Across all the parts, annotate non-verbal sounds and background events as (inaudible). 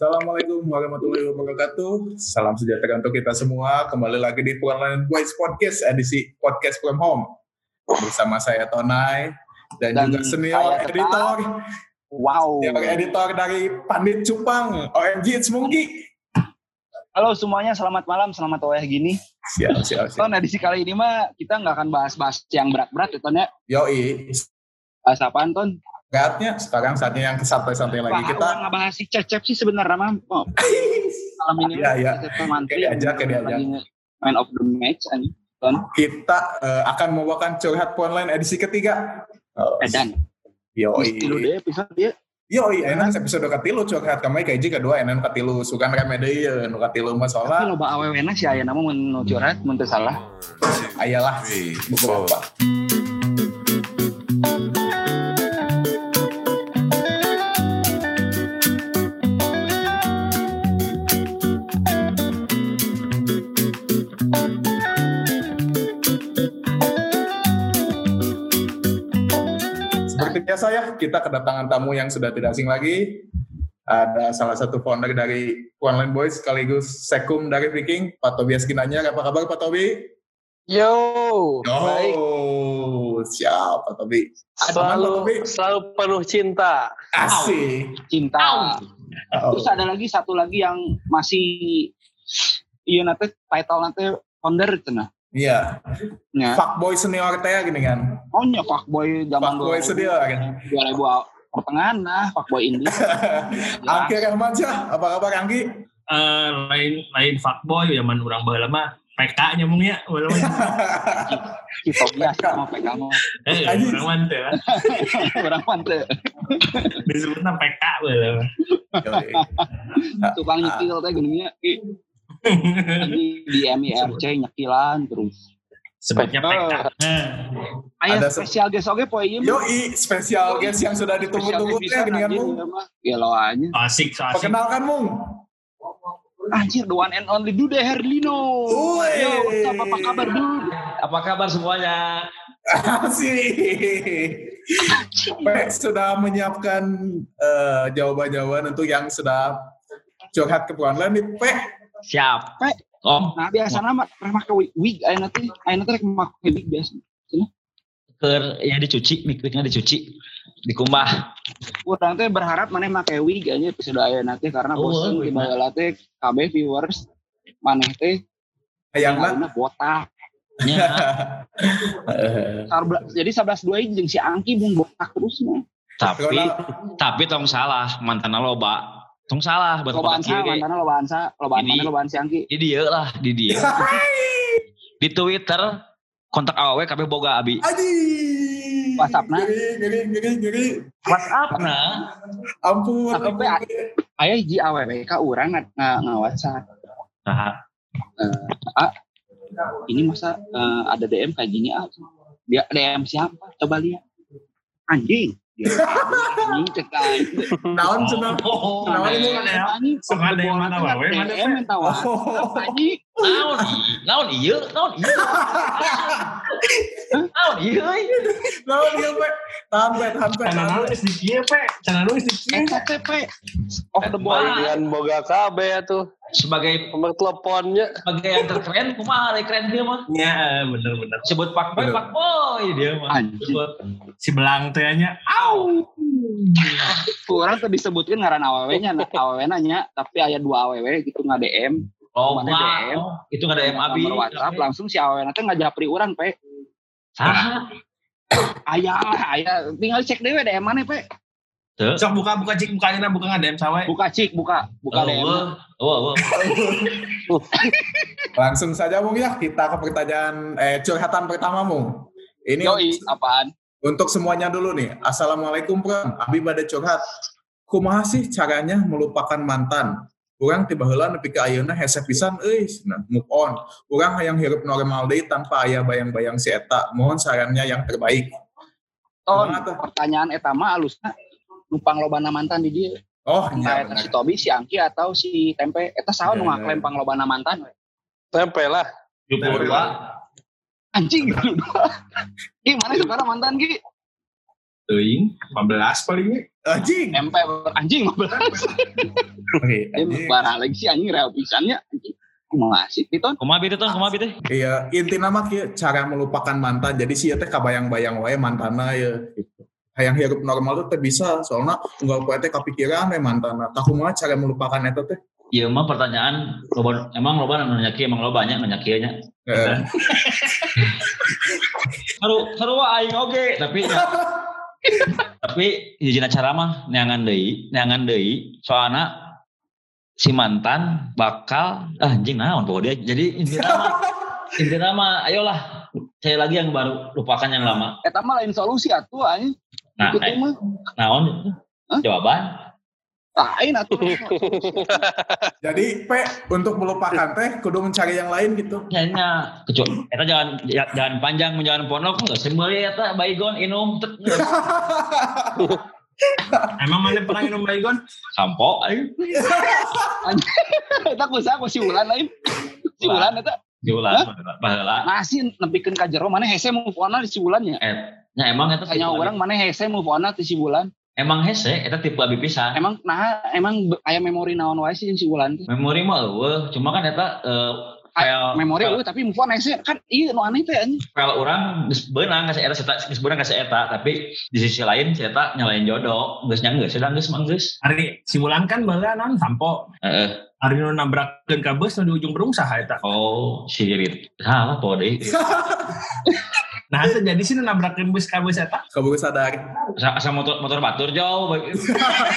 Assalamualaikum warahmatullahi wabarakatuh. Salam sejahtera untuk kita semua. Kembali lagi di Puan Boys Podcast edisi Podcast from Home. Bersama saya Tonai dan, Dan juga senior editor, Wow. senior editor dari Pandit Cupang, OMG It's Monkey. Halo semuanya, selamat malam, selamat Oeh gini. Siap, siap, siap. Ton, edisi kali ini mah kita nggak akan bahas-bahas yang berat-berat ya Ton ya. Yoi, Bahas apaan Ton? Beratnya sekarang saatnya yang santai-santai lagi. Kita orang ngebahas si Cecep sih sebenarnya mah. Oh, malam ini Iya, iya. Cecep Mantri. Kayak diajak, kayak diajak. lagi Man of the match. Ton, kita eh, akan membawakan curhat online edisi ketiga. Oh, edan. Yoi. Dulu deh episode dia. Yoi, enak episode katilu curhat kami kayak jika kedua enak katilu sukan rame deui nu katilu mah Tapi soalnya loba awewena sih aya nama mun curhat mun salah. ayalah beberapa. Seperti biasa ya, kita kedatangan tamu yang sudah tidak asing lagi. Ada salah satu founder dari Online Boys sekaligus Sekum dari Viking, Pak Tobias Ginanyar. Apa kabar Pak Tobi? Yo, Oh, baik. siap Pak Tobi. Aman, Pak Selalu Tobi? selalu penuh cinta. Asik. Cinta. Oh. Terus ada lagi satu lagi yang masih iya nanti title nanti founder cenah. Iya, Ya. fuckboy senior teh gini kan. Oh nya fuckboy zaman Fuckboy 2000. senior kan. 2000 awal- pertengahan nah fuckboy indie. (laughs) Angki Rahman Syah, apa kabar Angki? eh lain lain fuckboy zaman orang baheula mah PK nya mung ya. (laughs) Kita biasa sama PK mah. eh mah teu lah. Orang mantep. (laughs) disebutna PK baheula. Tukang nyekil teh geuning nya. Di di MIRC nyekilan terus. sebutnya PK Nah, Ada se- spesial guest oge poe ieu mah. Yoi, spesial guest yang sudah ditunggu-tunggu teh gini kan Mung. Ya lo aja. asik so asik Perkenalkan Mung. Anjir, the one and only Dude Herlino. Woi. Yo, apa kabar Dude? Apa kabar semuanya? Asik. Pe sudah menyiapkan eh, jawaban-jawaban untuk yang sudah curhat ke online nih, Pe. Siap. Om, Nah, biasa nama pernah make wig, aya nanti, aya nanti rek make wig biasa. ke ya dicuci, mikirnya dicuci, dikumbah. Urang teh berharap mana make wig aja episode aya nanti karena Oh, bosan di wig. baheula teh KB viewers maneh teh Hayangna. ayeuna botak. (laughs) Ya, Jadi 11 2 jeung si Angki bung botak terus mah. tapi tapi tong salah, mantan loba. Tong salah buat Lobaan kotak sa, kiri. mantana lobaan sa, lobaan Ini- mana lobaan si Angki. Di dia lah, di dia. di Twitter kontak awewe kabeh boga abi. Aji. WhatsApp-na. Geri, geri, geri, geri. WhatsApp nah. Ampun. Tapi, ampun. Pe, Aya hiji awewe ka urang WhatsApp. Nah, ini masa eh, ada DM kayak gini ah dia DM siapa coba lihat anjing Anjing. Naon cenah? oh, ini? ya. anjing Sok ada yang mana, Bola wae, teh mana, DM minta WhatsApp Oh. anjing naon i- naon ieu? Naon ieu? Naon ieu? euy? Naon ieu, Pe? Tahan, Pe, tahan, Pe. Cana tahan, Pe. nulis di kieu pe, di kieu. eta teh pe of the boy Wah. Dengan boga KB tuh. Sebagai Nomor teleponnya. sebagai yang terkeren, kumaha ari keren dia mah. Ya, bener bener. Sebut pak boy, pak boy dia mah. Sebut. Si belang teh nya. Au. kurang tuh disebutkan ngaran awewe nya awewe nanya tapi aya dua awewe gitu nggak DM Oh, Mana wow. DM? Itu nggak ada M abi. WhatsApp langsung si awewe nanti nggak japri urang pe Saha? aya aya tinggal cek dewe DM mana pe Tuh. Sok buka buka cik mukanya buka ngadem sawe. buka cik buka buka Oh, DM wah. Oh, oh. (laughs) Langsung saja Mung ya kita ke pertanyaan eh curhatan pertama Mung. Ini Yoi, apaan? untuk semuanya dulu nih. Assalamualaikum Pram. Abi pada curhat. Kumaha sih caranya melupakan mantan? Orang tiba heula nepi ka ayeuna hese pisan euy, nah, move on. Orang hayang hirup normal deui tanpa aya bayang-bayang si eta. Mohon sarannya yang terbaik. Ton, pertanyaan eta mah alusna numpang lobana mantan di dia. Oh, Entah iya eta si Tobi, si Angki atau si Tempe. Eta saha nu Iya, ngaklaim panglobana mantan we. Tempe lah. Jupur dua. Anjing dulu dua. Gimana sekarang mantan Ki? Teuing 15 paling we. Anjing. MP anjing 15. Oke, (laughs) anjing. parah lagi sih anjing real pisannya. anjing. Masih piton. Kumaha bitu tuh, kumaha bitu? Iya, intinya mah kieu cara melupakan mantan. Jadi sih teh kabayang-bayang wae mantana ya gitu. Hayang hirup normal teh bisa, soalnya unggal poe teh kapikiran we mantana. Tah kumaha cara melupakan eta teh? Iya emang pertanyaan loba, emang loba nanya kieu, emang loba banyak nanya kieu nya. Seru seru aing oge, tapi tapi hiji cara mah neangan deui, neangan deui soalna si mantan bakal ah, anjing naon pokoknya dia. Jadi intinya mah (laughs) intinya mah ayolah cari lagi yang baru lupakan yang lama. Eta mah lain solusi atuh anjing. Nah, Itu eh, mah naon Hah? jawaban lain atuh. (laughs) Jadi P untuk melupakan teh kudu mencari yang lain gitu. Kayaknya kecuali eta jangan ja- jangan panjang menjalan pondok nggak sembari eta baygon inum (laughs) Emang mana pernah minum baygon? sampo ayo (laughs) Eta kusaha ku si Wulan lain. Si Wulan eta jualan baheula masih nepikeun ka jero mana hese move on di si Wulannya. eh nya emang eta Tanya orang mana hese move on ti si Wulan. emang hese eta tipe abi pisan Emang nah emang aya memori naon wae sih jeung si Wulan teh. memori mah eueuh cuma kan eta eh, file Memori eueuh tapi move on hese kan iya nu aneh teh anjing. file orang geus beunang geus eta eta geus beunang geus eta tapi di sisi lain si eta nyalain jodoh geus nya geus sedang geus mah geus Hari si Wulan kan baheula non sampo. heeh Hari nu nabrakeun ka beus nu di ujung berung saha eta. oh si Rit salah po deui (laughs) Nah, itu jadi sih nu nabrakeun beus ka beus eta. Kabur sadar. asa, asa motor motor batur jauh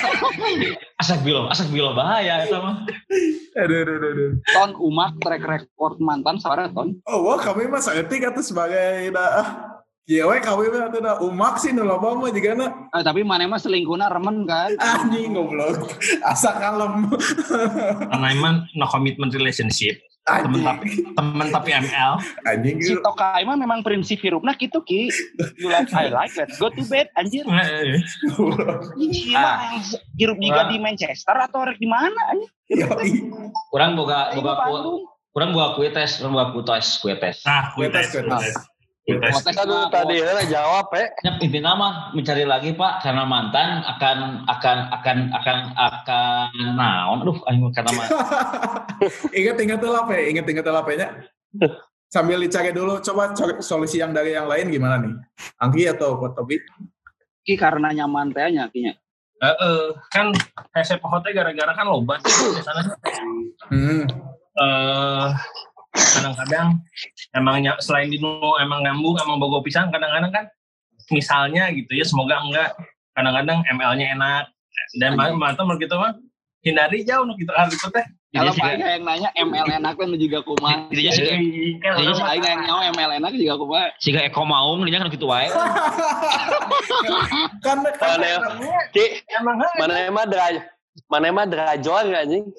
(laughs) asak bilo asak bilo bahaya eta mah Aduh, aduh, aduh, aduh. Ton umak track record mantan sabaraha ton. Oh, wah, kami mah saeutik atuh sebagai dah. Kieu we kami mah atuh da umak sih nu loba mah jigana Eh, tapi mana mah selingkuhna remen kan. anjing goblok. Asa kalem. Karena emang no commitment relationship. Temen tapi temen tapi ML. Anjing. Si Tokai mah memang prinsip hirupna gitu ki. You like I like let's go to bed anjir. Heeh. Ini mah hirup juga di Manchester atau rek di mana. Kurang boga Aing boga mah ku, Bandung. kurang boga kue tes, kurang boga kue tes, kue tes. Nah, Kue tes, kuites, kue tes. Aduh mah, tadi ya jawab ya. Nyap intinya mah mencari lagi Pak karena mantan akan akan akan akan akan naon aduh aing kata mah (laughs) ingat ingat tuh lah Pe. ingat ingat lah Pe, nya. Sambil dicari dulu, coba cari solusi yang dari yang lain gimana nih? Anggi atau Kotobi? Ki karena nyaman teh nya kinya. Heeh, kan hese pohote gara-gara kan loba tuh biasanya Hmm. eh kadang-kadang emang ny- selain di nu emang nyambung emang bogo pisang kadang-kadang kan misalnya gitu ya semoga enggak kadang-kadang ML-nya enak dan Anjing. mantap menurut kita mah hindari jauh nu kita harus teh Kalau sih, paling yang nanya ML enak kan juga kumaha. Intinya sih kayak Jadi, kan Jadi Aing yang nyawa ML enak juga kumaha. siga Eko Maung dia kan gitu wae. (laughs) Kan kan Mana ya? Emang mana emang deraj mana emang nggak anjing? (laughs)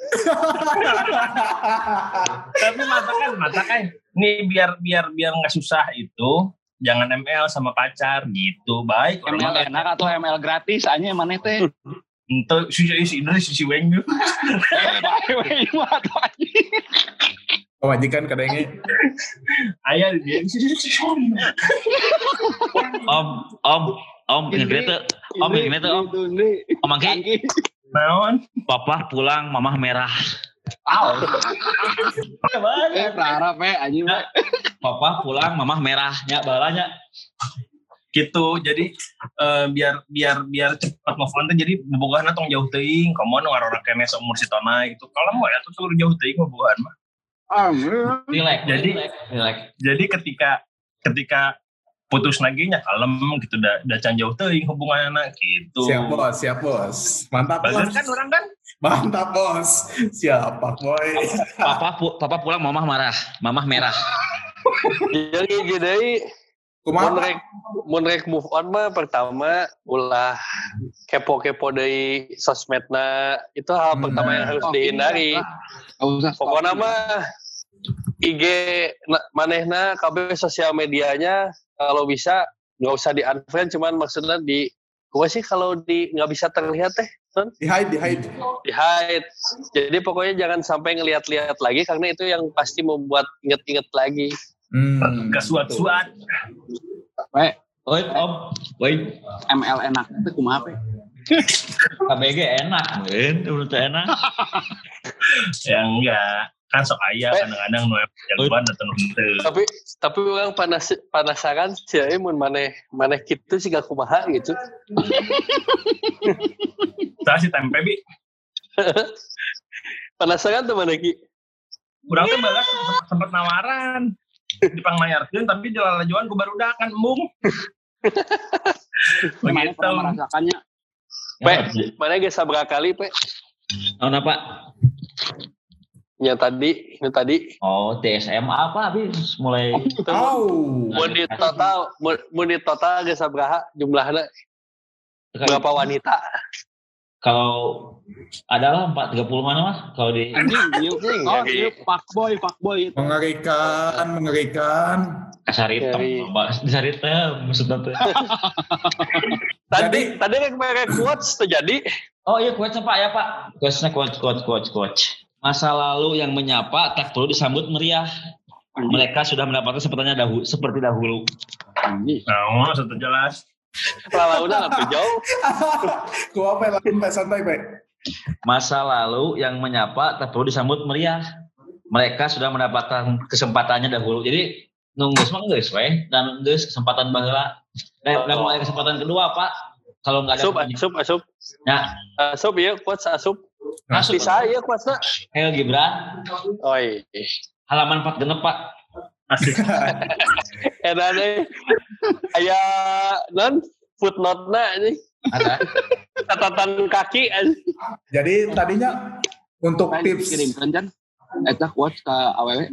tapi matakan matakan nih biar biar biar nggak susah itu jangan ML sama pacar gitu baik ML enak atau ML gratis aja mana teh. Ente (laughs) si si si si si Weng. Eh, kewajikan kadangnya Ayah dia. Om om om ini tuh om ini tuh om Itu Angki Angki. Naon? papa pulang mamah merah. Eh, berharap eh anjing mah. Papa pulang mamah merahnya balanya. gitu jadi eh, biar biar biar cepat move on jadi bobogohan tong jauh teuing komo nu ngarora kene seumur si tona gitu kalau mau ya tuh suruh jauh teuing bobogohan mah Amin. Relax. Jadi- relax, relax. jadi ketika ketika putus lagi nya kalem gitu. Da, da can jauh teuing hubungan anak gitu. Siap bos siap bos. Mantap Bagus bos. kan orang kan? Mantap bos. Siap Pak boy. Papa pu- papa pulang mamah marah, mamah merah. Jadi jadi kumaha mun Pak? rek mun rek move on mah pertama ulah kepo-kepo dari sosmedna. Itu hal Hmm. pertama yang harus Oh, dihindari. Pokoknya mah IG na- manehna KB sosial medianya kalau bisa nggak usah di unfriend cuman maksudnya di gue sih kalau di nggak bisa terlihat teh di hide di hide di hide jadi pokoknya jangan sampai ngelihat-lihat lagi karena itu yang pasti membuat inget-inget lagi hmm. ke suat-suat We, Oi, Om. Oi, ML enak itu kumaha pe? KBG enak, men. Menurut saya enak. Ya enggak. Kan sok aya kadang-kadang nu jagoan atau nu. Tapi tapi orang panas penasaran sih ya mun maneh maneh kitu sih gak kumaha gitu. Tah si tempe bi. (laughs) Penasaran tuh maneh ki. Urang teh balas sempat nawaran. Dipangmayarkeun tapi dilalajuan ku barudak kan embung. (laughs) Mana Begitu. pernah merasakannya? Pe, mana geus sabaraha kali pe? Tahun apa? Yang tadi, ini tadi. Oh, TSM apa habis mulai Oh. Mun di total, mun di total geus sabaraha jumlahnya berapa wanita? kalau adalah 4 30 mana Mas? Kalau di Anjing, iya. Oh, Jadi- iya, fuckboy, fuckboy itu. Mengerikan, mengerikan. kasaritem, Mbak. Kasaritem maksudnya. (laughs) Tadi tadi rek merek quotes terjadi. Oh iya quotes Pak ya Pak. Quotesnya quotes quotes quotes quotes. Masa lalu yang menyapa tak perlu disambut meriah. Mereka sudah mendapatkan sepertinya dahulu seperti dahulu. Nah, satu jelas. Lalauna (laughs) apa jauh? Ku apa lain Pak santai Pak? Masa lalu yang menyapa tak perlu disambut meriah. Mereka sudah mendapatkan kesempatannya dahulu. Jadi nunggu semua we dan geus kesempatan baheula. Dan dan mulai kesempatan kedua Pak. Kalau nggak ada Asup, asup, asup. Nah, Asup ya, quotes asup. Masuk Bisa ya quotesnya. Hel Gibran Oi. halaman 4 genep Pak. Asik. (laughs) Deh. Aya non footnote-na ini. Ada. Catatan kaki anjing. Jadi tadinya untuk Main tips kirim kan Eta quotes ke AWW.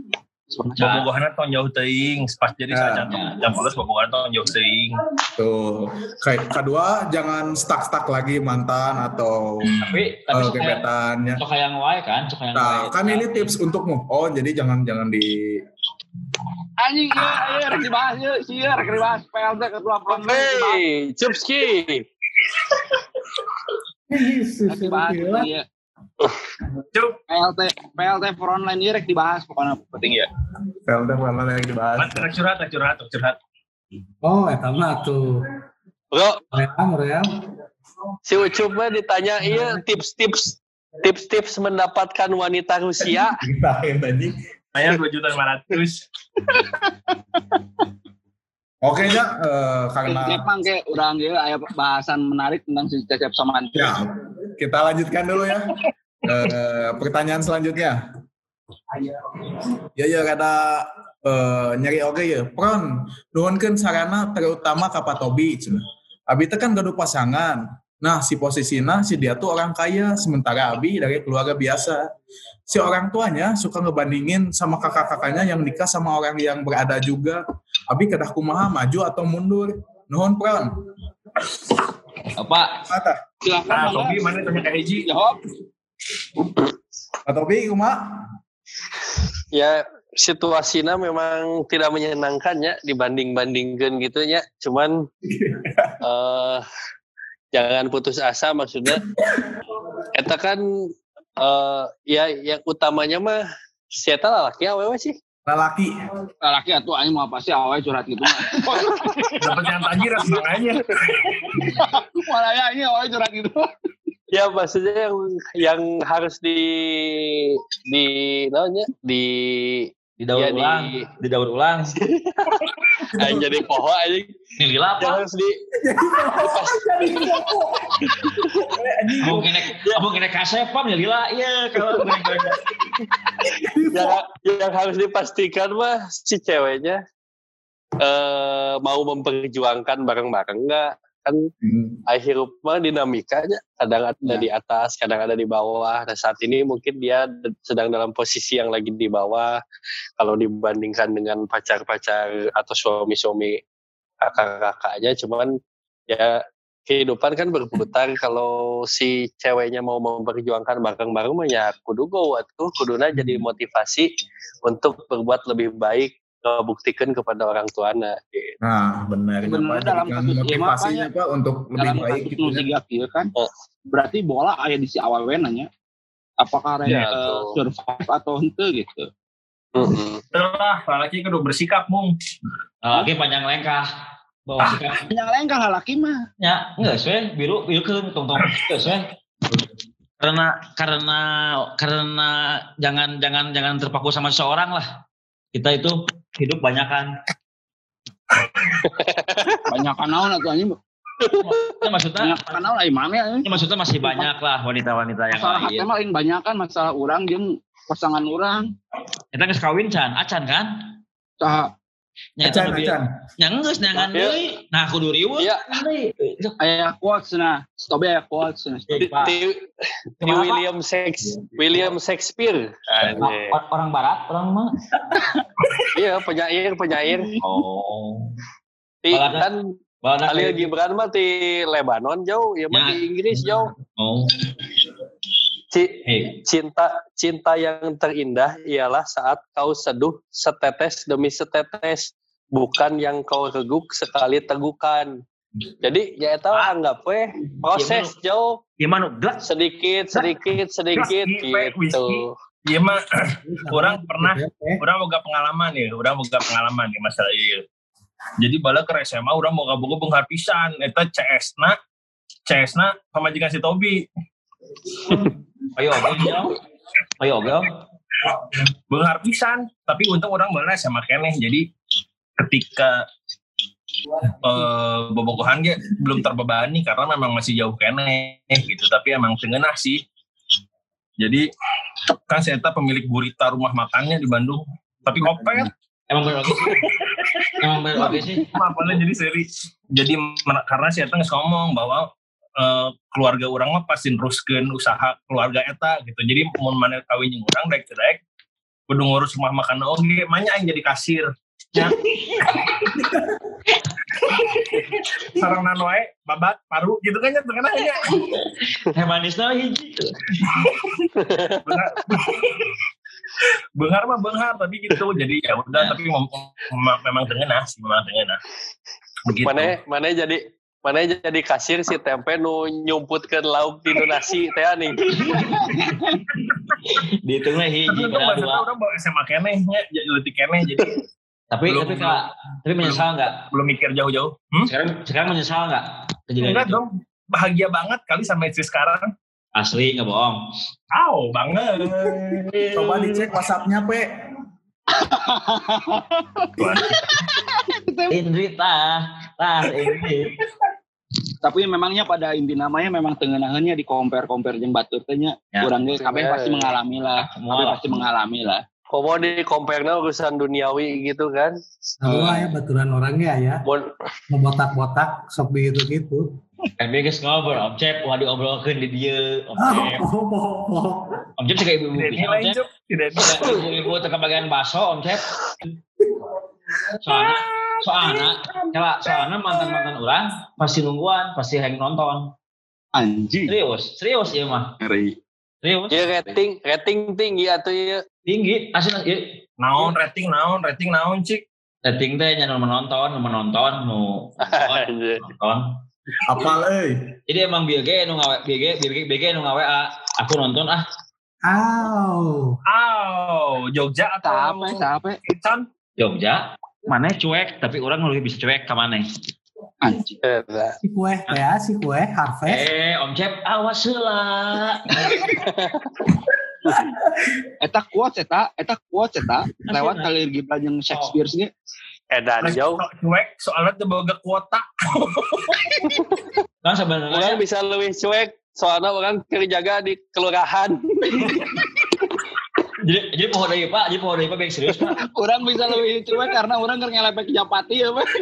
Bobogohana tong jauh teuing, pas jadi Ya. saat jam jam 12 bobogohana tong jauh teuing. tuh kayak kedua jangan stuck-stuck lagi mantan atau Tapi tapi eh, suka yang gebetannya. suka yang wae kan, suka yang Nah, wae. kan ini tips untuk move on, jadi jangan jangan di Anjing, iya, iya, rek dibahas, iya, iya, rek dibahas. PLT ketua PLT dibahas. Hey, Cupski. Iya. Cuk, PLT, PLT for online iya rek dibahas pokoknya penting ya. Felda mana yang dibahas. rek curhat, rek curhat, rek curhat. Oh, eta mah tuh. Bro, Ream, ream. si Ucup mah ditanya iya tips-tips tips-tips mendapatkan wanita Rusia. (laughs) Ditahin tadi. Saya 2 juta 500. Oke ya, eh, karena Jepang kayak udah nggak ada bahasan menarik tentang si Cecep sama Andri. ya kita lanjutkan dulu ya. Eh, pertanyaan selanjutnya. Ya ya kata eh, nyari oke ya. Pron, nuhunkeun sarana terutama ka Pak Tobi. Abi teh kan gaduh pasangan. Nah, si posisinya si dia tuh orang kaya sementara Abi dari keluarga biasa. Si orang tuanya suka ngebandingin sama kakak-kakaknya yang nikah sama orang yang berada juga. Abi kedah kumaha maju atau mundur. Nuhun Pron. Apa? Silahkan Nah. Tobi mana tanya ke Hiji? Jawab. Pak Tobi kumaha? Ya situasinya memang tidak menyenangkan ya dibanding-bandingkan gitu ya. Cuman (laughs) eh jangan putus asa maksudnya. Eta kan eh ya yang utamanya mah siapa laki awewe sih. Lalaki. Laki atuh anjing mau apa sih awalnya curhat gitu mah. Dapat yang tajir (laughs) makanya. Malah ya ini awalnya curhat gitu. Ya maksudnya yang yang harus di di namanya? Di Didaur Ya, di- ulang, didaur ulang. (laughs) ah, jadi poho aja. Ini lila apa? harus di (laughs) Abang kena abang kena kasepam ya lila. Iya kalau yang, yang harus dipastikan mah si ceweknya eh mau memperjuangkan bareng-bareng enggak kan Hmm. akhir mah dinamikanya kadang ada di atas kadang ada di bawah. Nah saat ini mungkin dia sedang dalam posisi yang lagi di bawah. Kalau dibandingkan dengan pacar-pacar atau suami-suami kakak-kakaknya cuman ya kehidupan kan berputar. (laughs) Kalau si ceweknya mau memperjuangkan bareng-bareng mah ya kudu go atuh. Kuduna jadi motivasi untuk berbuat lebih baik buktikan kepada orang tuanya gitu. Nah, benar. Apa, dalam kasus motivasinya Pak untuk lebih Dalam baik gitu ya. kan. Oh. Berarti bola aya di si awewe nanya. Apakah Ya, tuh. survive atau henteu gitu. Mm-mm. Setelah laki kudu bersikap mung. lagi panjang lengkah. bawa sikap Yang lain kan laki mah. ya enggak sih biru biru kan tong tong enggak sih karena karena karena jangan jangan jangan terpaku sama seseorang lah kita itu hidup banyakan Banyak kan naon atuh anjing. ya, maksudnya kan naon ya. ya, maksudnya masih banyak lah wanita-wanita yang Masalah lain mah lain banyak kan masalah orang jeung pasangan orang. kita nggak kawin can acan kan Tah Ya, Acan, acan. yang geus nangan Iya. deui nah kudu riweuh Iya. aya quotes nah. Stop aya quotes nah. William Shakes, William Shakespeare. Orang barat orang mah Iya, penyair, penyair. oh Di, Balada. kan Khalil Gibran mah di Lebanon jauh, ya Ya. mah di Inggris jauh. oh Ci- hey cinta cinta yang terindah ialah saat kau seduh setetes demi setetes bukan yang kau reguk sekali tegukan. Jadi ya itu Ah. anggap weh proses jauh gimana gelas. Sedikit sedikit sedikit Pak, gitu. Iya mah (clears throat) orang pernah orang boga pengalaman ya, orang boga pengalaman ya masalah ieu. Jadi bala ke SMA orang boga boga benghar pisan. Eta CS na CS na pamajikan si Tobi. (laughs) ayo jauh ayo oke Benghar pisan, tapi untung orang bala SMA keneh. Jadi ketika eh bobogohan ge belum terbebani karena memang masih jauh keneh gitu, tapi emang tengenah sih. Jadi kan saya pemilik gurita rumah makannya di Bandung, tapi opet emang bener oke sih? Emang bener oke sih? Apalnya jadi seri. Jadi karena saya nggak ngomong bahwa eh, keluarga orang mah pasti neruskeun usaha keluarga eta gitu. Jadi mau mana kawin jeung orang daek daek kudu ngurus rumah makan oge manya yang jadi kasir. Ya. (laughs) sarang nanoe babat paru gitu kan ya tengah ya teh manisnya hiji bengar mah bengar tapi gitu. Jadi ya udah tapi mem- mem- memang tengenah sih memang tengenah begitu mana mana jadi mana jadi kasir si tempe nu nyumputkeun lauk di nasi teh nih (laughs) dihitungnya hiji dua orang bawa SMA keneh ya jadi letik keneh jadi. Tapi Belum- tapi kak tapi menyesal nggak? belum mikir jauh-jauh. Hmm? sekarang sekarang menyesal nggak? Kejadian enggak itu? dong bahagia banget kali sama istri sekarang. Asli nggak bohong. Aw, banget. Coba dicek WhatsApp-nya, Pe. (laughs) Indri tah tah Indri Tapi memangnya pada inti namanya memang tengenahannya di compare compare jeung batur teh nya. Ya. Urang ge kabeh Ya. pasti mengalami lah. Semua Kabeh pasti mengalami lah. komo di compare urusan duniawi gitu kan Tahu lah ya baturan orangnya ya. Mun- Mau botak-botak sok begitu-gitu. kan biasa ngobrol om cep wah diobrolkeun di dia om Ah, cep om cep kayak ibu-ibu Tidak om cep ibu-ibu teka bagian baso om cep soalnya soalnya kalau soalnya mantan mantan orang pasti nungguan pasti yang nonton Anjing. serius serius ya mah Ngeri. serius ya rating rating tinggi atau ya tinggi asli ya, Naon rating naon rating naon cik. rating teh jangan menonton menonton nu Anjir. nonton Apal, euy. jadi emang BG nu ngawe BG BG BG nu ngawe ah, aku nonton ah Aw. Aw, Jogja atau Capek, capek. Ican? Jogja mana cuek tapi orang lebih bisa cuek ke mana. Eta. Si kue ya, si kue harvest. eh om cep awas heula (laughs) Eta quotes eta, eta quotes eta lewat Khalil Gibran jeung Shakespeare ge. Edan jauh. Cuek soalnya tuh boga kuota. kan Orang sebenarnya bisa lebih cuek soalnya orang kerja di kelurahan. (laughs) jadi jadi pohon dari pak jadi pohon dari pak baik serius pak (laughs) Orang bisa lebih cuek karena orang ngelepek japati ya, Pak. (laughs)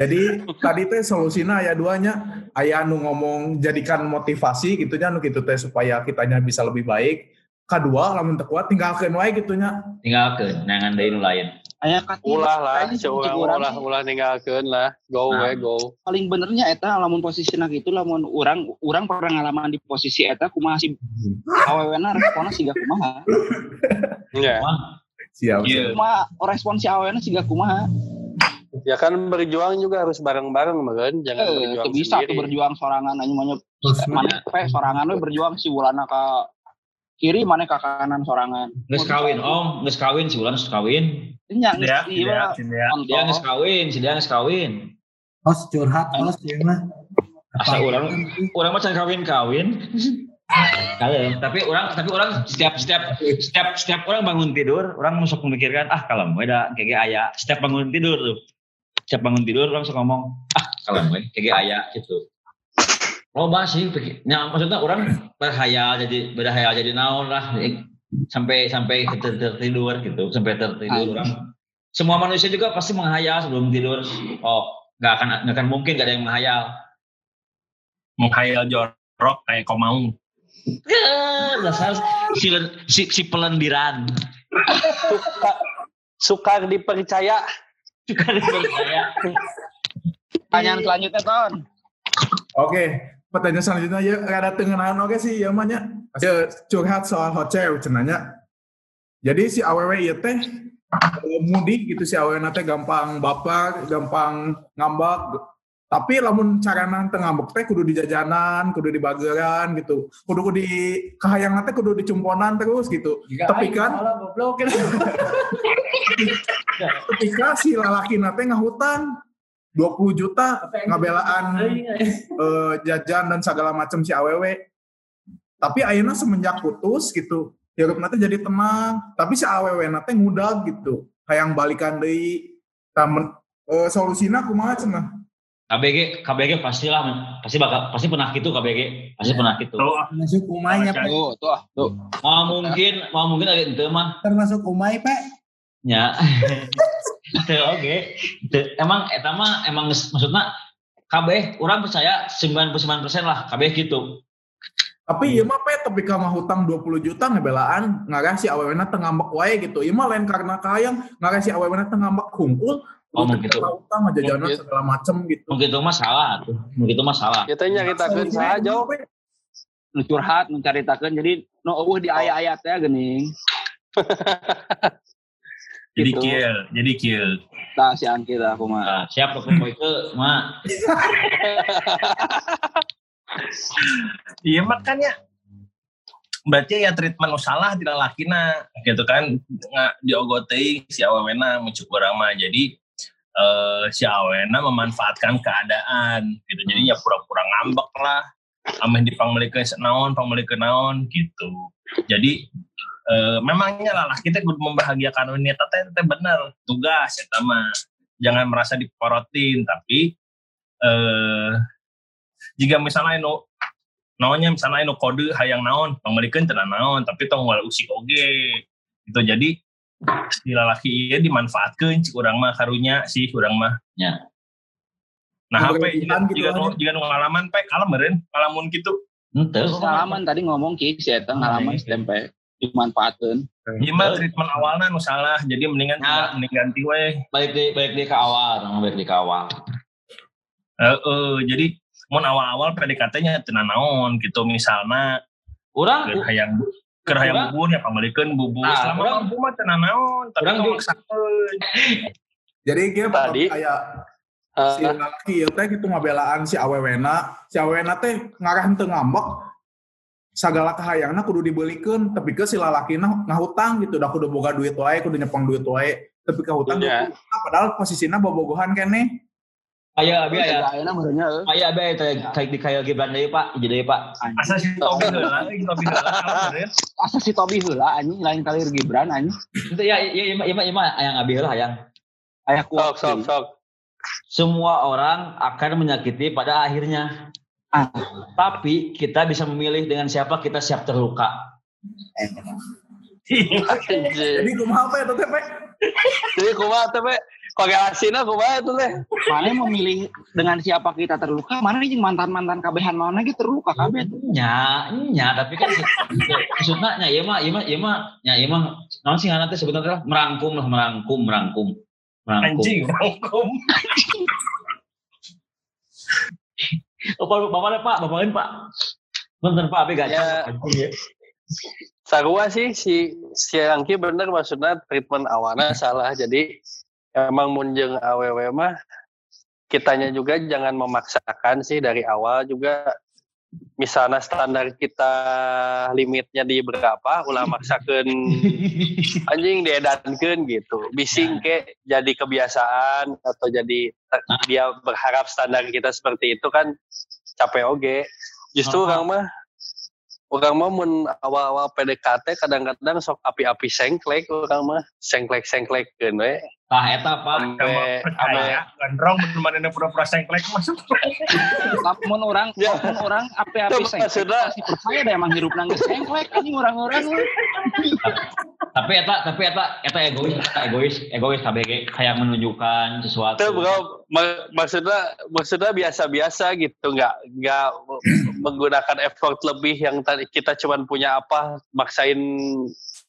Jadi tadi teh solusinya aya duanya. Aya anu ngomong jadikan motivasi gitu nya anu gitu teh supaya kitanya bisa lebih baik. Kedua, lamun teu kuat tinggalkeun wae gitu nya. tinggalkan nangan dari nu lain Aya kati. Ulah lah, urang ulah ulah ninggalkeun lah. Go Nah. we go. paling benernya eta lamun posisinya gitu lamun orang orang pernah ngalaman di posisi eta kumaha si awewena responnya siga kumaha Ya. Siap. Iya. kumaha respon si awewena siga kumaha Ya kan berjuang juga harus bareng-bareng kan, jangan eh berjuang bisa tuh sendiri. berjuang sorangan aja maunya Terus mana pe sorangan we berjuang si Wulana ka kiri mana ke kanan sorangan Nges kawin om, nges kawin si Ulan nges kawin. Dia, geus ieu dia, mah dia. Nges kawin, si dia nges kawin. Host curhat host ya mah. Asa orang orang macam kawin-kawin. Kalem, tapi orang tapi orang setiap setiap setiap setiap orang bangun tidur, orang masuk memikirkan ah kalau gue ada kayak ayah. Setiap bangun tidur tuh, setiap bangun tidur orang suka ngomong ah kalau gue kayak ayah gitu. Loba sih, pikir- ya, maksudnya orang berhayal jadi berhayal jadi naon lah sampai sampai ter- tertidur gitu, sampai tertidur orang. Semua manusia juga pasti menghayal sebelum tidur. Oh, nggak akan nggak akan mungkin gak ada yang menghayal. Menghayal jorok kayak kau mau. Ya, dasar si, si, si pelendiran. suka suka dipercaya Suka dipercaya. pertanyaan selanjutnya ton. Oke, pertanyaan selanjutnya ya rada tengenahan oke sih ya mahnya. Ya, curhat soal hotel cenanya. Jadi si awewe ieu teh eh, mudik gitu si awewe teh gampang baper, gampang ngambak. Tapi lamun carana teu ngambek teh kudu di jajanan, kudu di bageran gitu. Kudu kudu di kahayang teh kudu dicumponan terus gitu. Tapi kan (laughs) ketika si lalaki nate ngahutang 20 juta ngabelaan (laughs) eh, jajan dan segala macam si awewe. Tapi ayeuna semenjak putus gitu, hirup nate jadi tenang. Tapi si awewe nate ngudag gitu, hayang balikan deui. Tamen eh, solusina kumaha cenah? KBG, KBG pastilah, pasti bakal, pasti pernah gitu KBG, pasti pernah gitu. Tuh, Termasuk umainya Pak. Tuh, tuh, ah, tuh. Mau mungkin, mau mungkin ada itu mah, Termasuk umai Pak. ya. (laughs) Oke. Itu, Emang, eta mah emang maksudnya KB, orang percaya 99% lah KB gitu. Tapi ieu mah pe tapi mah hutang 20 juta ngebelaan ngarah si awewe teh ngambek wae gitu. Ieu mah lain karena kayang ngarah si awewe teh ngambek hungkul. Oh, mungkin teh kena hutang jajanan Mungkin. segala macem gitu. Mungkin itu mah salah tuh, mungkin itu mah salah. kita Solusina saja Pe? Nu curhat, nu caritakeun jadi nu eueuh di aya-aya teh geuning. (laughs) jadi Gitu. kill, jadi kill. Tah si Angki lah aku mah. Nah, siap tuh itu mah (laughs) Iya makanya berarti ya treatment nu salah di lalakina gitu kan. Nggak diogotei si awena mencukur mah jadi eh, si awena memanfaatkan keadaan. Gitu. Jadi ya pura-pura ngambek lah. Ameh dipangmelikeun naon pangmelikeun naon gitu. Jadi eh, memangnya lalaki teh kudu membahagiakan wanita teh teh bener. Tugas eta mah jangan merasa diporotin tapi eh jika misalnya nu naonnya misalnya nu kode hayang naon pangmelikeun teu naon tapi tong wal usik oge. Gitu jadi si lalaki ieu dimanfaatkeun cik urang mah karunya sih urang mah. Ya. nah apa berlebihan gitu jika nu jika nu ngalaman pe kalem meureun ngalamun gitu ente. Ngalaman tadi ngomong ki si eta ngalaman tempe dimanfaatkeun. ieu mah treatment awalna nu salah jadi mendingan Nah. mending ganti we Balik di balik di ke awal, balik di ke awal. Heeh, jadi mun awal-awal PDKT-nya teu naon gitu misalnya. Orang hayang keur hayang bubur ya pamelikeun bubur Nah, selama urang- mampu mah teu naon tapi urang tong Jadi dia Tadi. kayak si Eh, lalaki ieu teh gitu ngabelaan si awewena, si awewena teh ngarah teu ngambek sagala kahayangna kudu dibelikeun tapi ke si lalakina ngahutang gitu udah kudu boga duit wae kudu nyepang duit wae tapi ka hutang Iya. 20 juta, padahal posisinya bobogohan kene Aya abi aya. Ayeuna meureunnya eueuh. Aya abi aya kayak di kayak Gibran deui Pak, jadi Pak. asa si Tobi heula si Tobi heula. Asa si Tobi heula anjing lain kali Gibran anjing. Itu ya iya iya iya iya yang abi lah yang Aya sok kuat. sok sok semua orang akan menyakiti pada akhirnya. Ah. Tapi kita bisa memilih dengan siapa kita siap terluka. Jadi kumaha apa ya teh Pe? jadi kumaha teh Pe? korelasinya kumaha tuh teh Mana memilih dengan siapa kita terluka, mana jeung mantan-mantan kabehan mana gitu terluka kabeh. Nya, nya tapi kan maksudnya nya ieu mah ieu mah ieu mah nya ieu mah naon sih ngaranna teh sebenarnya merangkum lah merangkum merangkum. Merangkum. anjing rangkum Oh, Pak, Bapak, Pak, Bapak, Pak. Bentar, Pak, abi gak Ya. Sarua sih si si Angki bener maksudnya treatment awalnya salah jadi emang munjeng aww mah kitanya juga jangan memaksakan sih dari awal juga misalnya standar kita limitnya di berapa ulah maksakan (laughs) anjing diedankeun gitu. Bising ke jadi kebiasaan atau jadi dia berharap standar kita seperti itu kan capek oge. Justru Oh. orang mah orang mah mun awal-awal PDKT kadang-kadang sok api-api sengklek orang mah. Sengklek-sengklek we. Tah eta Pak. sampai percaya gondrong belum ada pura-pura sengklek masuk Lamun orang, lamun orang api-api sengklek, pasti percaya deh emang hirup nangis sengklek anjing orang-orang. Tapi eta tapi eta eta egois, eta egois, egois KBG kayak menunjukkan sesuatu. itu bro mak- maksudnya maksudnya biasa-biasa gitu nggak nggak menggunakan effort lebih yang tadi kita cuman punya apa maksain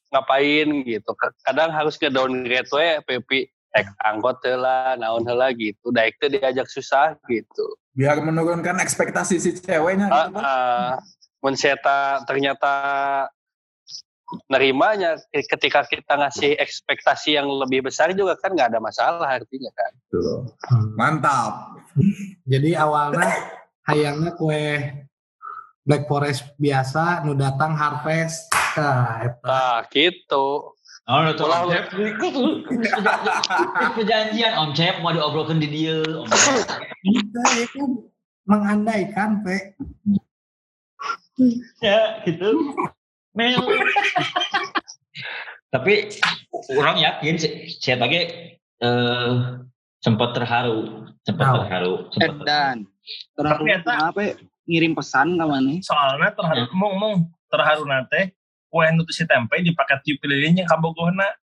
ngapain gitu. Kadang harus ke downgrade we pepi. Ek angkot lah naon heula gitu. Daik teh diajak susah gitu. Biar menurunkan ekspektasi si ceweknya ah, gitu mun saya ternyata nerimanya ketika kita ngasih ekspektasi yang lebih besar juga kan nggak ada masalah artinya kan Tuh. mantap Jadi awalnya hayangnya kue Black Forest biasa, nu datang Harvest. Nah, nah gitu Oh, itu Ulah, Om Cep. Perjanjian Om Cep mau diobrolkan di dia. Om. Kita ya kan mengandaikan, Pe. ya gitu. Mel. (laughs) Tapi orang yakin si- saya bagi eh, sempat terharu, sempat Tahu. terharu, sempat terharu. Dan terharu apa ya, ngirim pesan ke mana? soalnya terharu mong mong terharu nate kue nu teu si tempe dipakai tiup lilin yang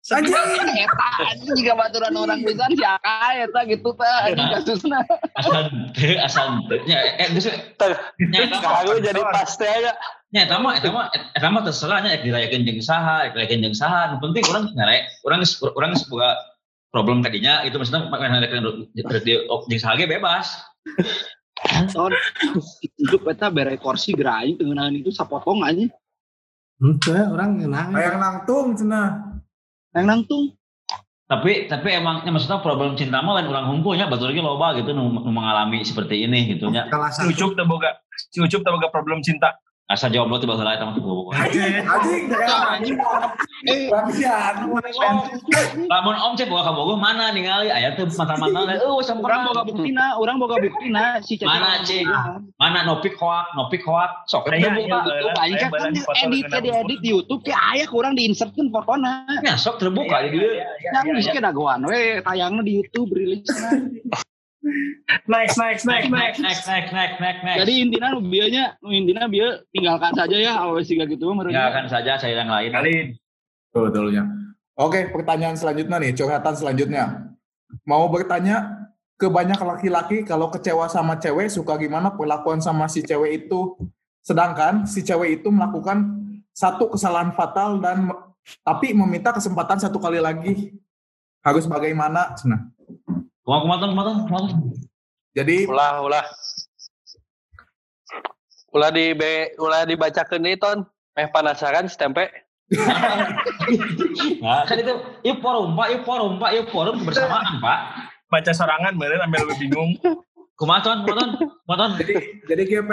saja Eta anjing jika baturan orang pisan si Aka eta gitu teh anjing kasusna. Asal teu, asal teu. Ya, eh, geus mah- Aku jadi pasti aja. nya eta mah eta mah eta mah terserah nya dirayakeun jeung saha, ek dirayakeun jeung saha. Nu penting urang ngarek, urang urang geus boga problem tadinya itu maksudnya ngarayakeun jeung saha ge bebas. Ton hidup eta bere kursi gerai tengenahan itu sapotong aja. Ente orang ngenang. kayak nangtung cenah Yang nangtung. tapi tapi emang ya, maksudnya problem cinta mah lain orang humpulnya betul lagi loba gitu nu, mengalami seperti ini gitu nya si ucup teu boga si ucup problem cinta Asa jomblo tiba salah itu masuk bobo. Anjing, anjing, anjing. Eh, lamun om cek boga kabogoh mana ningali aya tuh mata-mata. Eh, oh, wes orang boga buktina, orang bawa buktina si. Mana cek? Mana nopik hoak, nopik hoak. Sok teh buka. anjing eh, kan edit, edit, diedit di YouTube Kayak ayah kurang diinsertin kan fotona. Ya sok terbuka di. Yang geus kedagoan we tayangnya di YouTube rilisna. (laughs) next next next next next next next next next next Jadi intinya nu nu intinya bieu tinggalkan saja ya awewe siga gitu tinggalkan saja saya yang lain Kalin Betulnya. Oke, pertanyaan selanjutnya nih, curhatan selanjutnya. Mau bertanya ke banyak laki-laki kalau kecewa sama cewek suka gimana perlakuan sama si cewek itu. Sedangkan si cewek itu melakukan satu kesalahan fatal dan tapi meminta kesempatan satu kali lagi. Harus bagaimana? Nah, kumaha kumaha kumaha kumaha jadi Ulah ulah. Ulah di be, ulah dibacakeun deui ton. Eh penasaran si tempe. (laughs) Nah, kan itu ieu forum Pak, ieu forum Pak, ieu forum kebersamaan Pak. baca sorangan meureun ambil lebih bingung Kumaha Ton? Kumaha Ton? Kumaha Ton? jadi jadi GP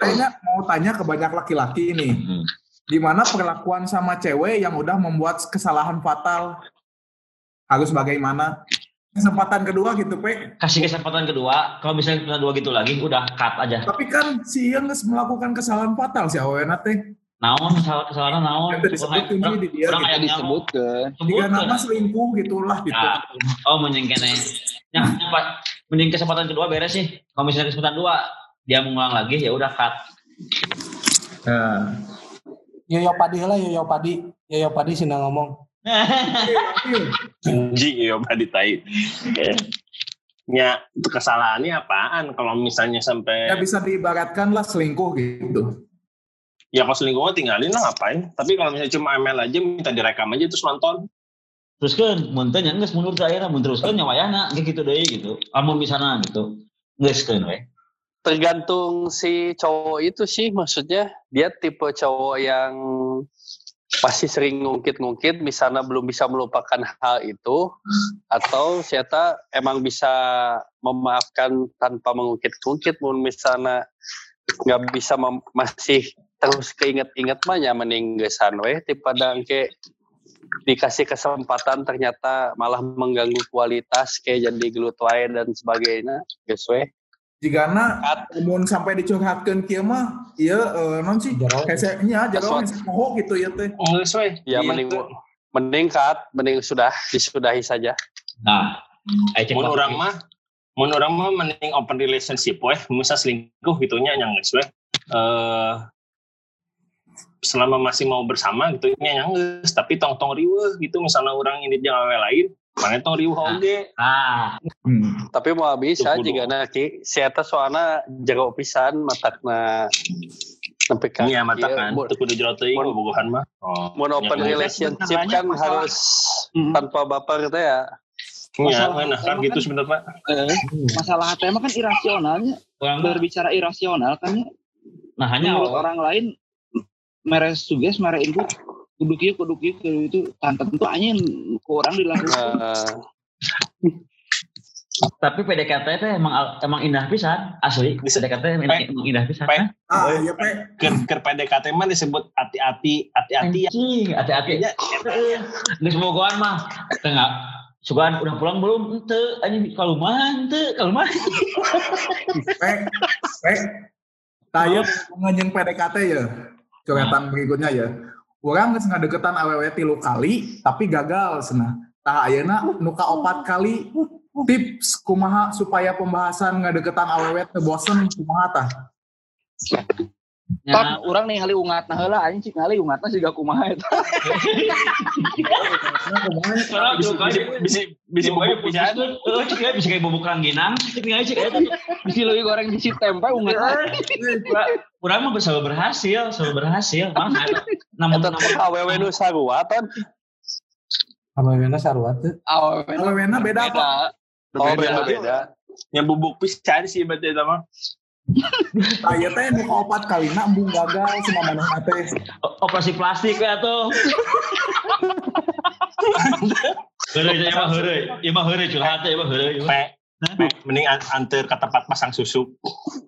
kayaknya mau tanya ke banyak laki-laki ini. Hmm. Gimana perlakuan sama cewek yang udah membuat kesalahan fatal? Harus bagaimana? Kesempatan kedua gitu, Pe. Kasih kesempatan kedua, kalau misalnya kesempatan dua gitu lagi, udah cut aja. Tapi kan si geus melakukan kesalahan fatal si awena teh. Naon kesalahan kesalahan naon? Yang disebutkan sih di dia orang gitu. disebutkeun. Jika Sebutkeun. nama selingkuh gitulah gitu. Nah, oh mending kene. Yang mending kesempatan kedua beres sih. Kalau misalnya kesempatan dua dia mengulang lagi ya udah cut. Nah. Yoyo Padi lah, Yoyo Padi. Yoyo Padi sih ngomong. Anjing ya Pak ditai. Ya, kesalahannya apaan kalau misalnya Ya sampai bisa diibaratkan lah selingkuh gitu. ya kalau selingkuh tinggalin lah ngapain. Tapi kalau misalnya cuma ML aja minta direkam aja terus nonton. Terus kan, muntah yang nggak mundur saya, mun terus kan kayak gitu deh gitu. Amun bisa gitu, nggak kan we. Tergantung si cowok itu sih maksudnya dia tipe cowok yang masih sering ngungkit-ngungkit misalnya belum bisa melupakan hal itu atau siapa emang bisa memaafkan tanpa mengungkit-ungkit mun misalnya nggak bisa masih terus keinget-inget mah ya mending gesan weh ke dikasih kesempatan ternyata malah mengganggu kualitas kayak jadi gelut dan sebagainya geus weh Jigana Kat. mun sampai dicurhatkeun kieu mah ieu eh, non sih Jero. hese nya jero Aswat. hese moho gitu ya teh. Nggak weh. ya Iya, mending mending kat mending sudah disudahi saja Nah, mun waktu. orang mah mun orang mah mending open relationship weh misal selingkuh gitunya yang geus eh selama masih mau bersama gitu nya yang tapi tong tong riweuh gitu misalnya orang ini jangan awe lain mana tong Nah. oge Ah, Hmm. tapi mau bisa Tuh, kudu. jika nanti siapa soalnya jero pisan matakna sampai kan iya mata Iya, kan. mun- teu kudu jero teuing bobogohan mah. Oh mun open relationship kan masalah- harus Hmm. tanpa baper teh ya? Iya, nah kan gitu kan- sebenarnya Eh, masalah tema kan irasionalnya orang mah- berbicara irasional kan ya nah hanya orang lain mere suges mere itu kudu kieu kudu kieu kudu itu tan tentu anjing ku orang dilakukan Nah, tapi PDKT itu emang emang indah pisan asli Bisa- PDKT emang, indah pisan Pe- Hah? Ah, iya pe. ker ker PDKT mah disebut hati-hati hati-hati ya hati-hati aja nggak semogaan mah tengah sugan udah pulang belum ente anjing kalau mah ente kalau mah Pe. Pe. Taya ngajeng PDKT ya. Coretan berikutnya ya. Orang geus ngadeketan awewe tilu kali tapi gagal cenah. Tah ayeuna nuka opat kali tips kumaha supaya pembahasan ngadeketan awewe teu bosen kumaha tah? Tot, Ya, orang nih ngali ungatna heula anjing cik ngali ungatna siga kumaha eta. Bisa bisa bubuk pisan Eh, cik ya, bisa kayak bubuk rangginang, cik ya, cik ya. Bisi leuwih goreng bisi tempe ungatna. Urang mah selalu berhasil, selalu berhasil. Namun eta namun teh awewe nu sarua tan Apa bener sarua tuh? Awewe Awewena beda apa? beda. oh beda beda yang bubuk pisan sih berarti eta mah Taya teh nuka opat kali na embung gagal sama manehna teh. operasi plastik ya tuh. Heureuy ya mah heureuy. Ya mah heureuy curhat ya mah heureuy. Mending an- anter ke tempat pasang susu.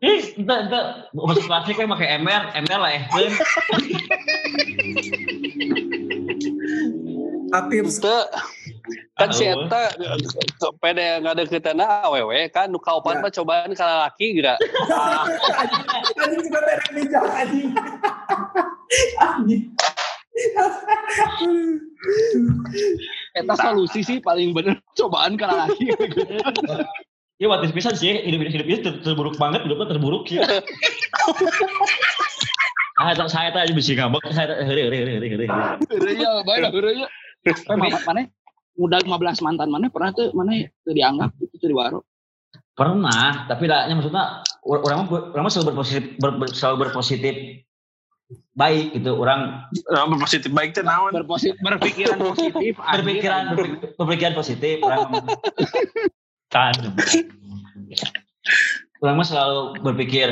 Ih, ente ente operasi plastik kan pakai ember, ember lah eh. Ah, tips Teu, kan si eta ke pede ngadeketana awewe kan nu kaopat Ya. mah cobaan ka lalaki geura anjing juga terek bijak anjing. Eta solusi sih paling bener cobaan kana lagi. (laughs) Ya watis pisan sih hidup hidup itu ter- terburuk banget, hidupnya terburuk sih. (laughs) Ah, tak saya tadi bisa ngambek, saya heureuy heureuy heureuy heureuy. Heureuy ya, bae lah heureuy ya. Eh, mana? Udah 15 mantan mana pernah tuh mana tuh dianggap itu tuh di waro. Pernah, tapi daknya maksudnya or- orang orang selalu berpositif ber- ber- selalu berpositif baik gitu. Orang nah, berpositif baik teh naon Berpositif berpikiran positif, berpikiran berpik- berpikiran positif orang kan. Orang mah selalu berpikir